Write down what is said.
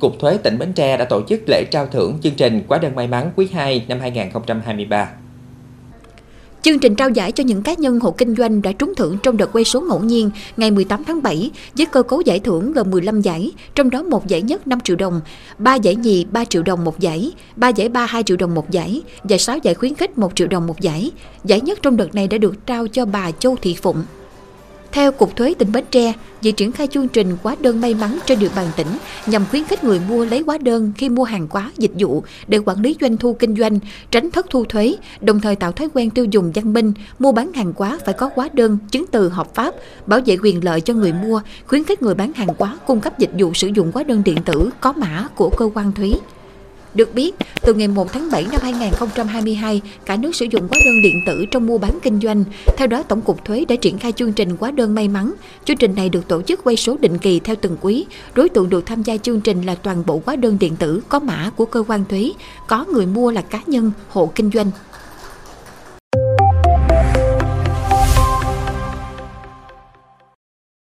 Cục Thuế tỉnh Bến Tre đã tổ chức lễ trao thưởng chương trình Quá đơn may mắn quý 2 năm 2023. Chương trình trao giải cho những cá nhân hộ kinh doanh đã trúng thưởng trong đợt quay số ngẫu nhiên ngày 18 tháng 7 với cơ cấu giải thưởng gồm 15 giải, trong đó một giải nhất 5 triệu đồng, 3 giải nhì 3 triệu đồng một giải, 3 giải ba 2 triệu đồng một giải và 6 giải khuyến khích 1 triệu đồng một giải. Giải nhất trong đợt này đã được trao cho bà Châu Thị Phụng, theo Cục Thuế tỉnh Bến Tre, việc triển khai chương trình hóa đơn may mắn trên địa bàn tỉnh nhằm khuyến khích người mua lấy hóa đơn khi mua hàng hóa, dịch vụ để quản lý doanh thu kinh doanh, tránh thất thu thuế, đồng thời tạo thói quen tiêu dùng văn minh, mua bán hàng hóa phải có hóa đơn, chứng từ hợp pháp, bảo vệ quyền lợi cho người mua, khuyến khích người bán hàng hóa cung cấp dịch vụ sử dụng hóa đơn điện tử có mã của cơ quan thuế. Được biết, từ ngày 1 tháng 7 năm 2022, cả nước sử dụng hóa đơn điện tử trong mua bán kinh doanh. Theo đó, Tổng cục Thuế đã triển khai chương trình hóa đơn may mắn. Chương trình này được tổ chức quay số định kỳ theo từng quý. Đối tượng được tham gia chương trình là toàn bộ hóa đơn điện tử có mã của cơ quan thuế, có người mua là cá nhân, hộ kinh doanh.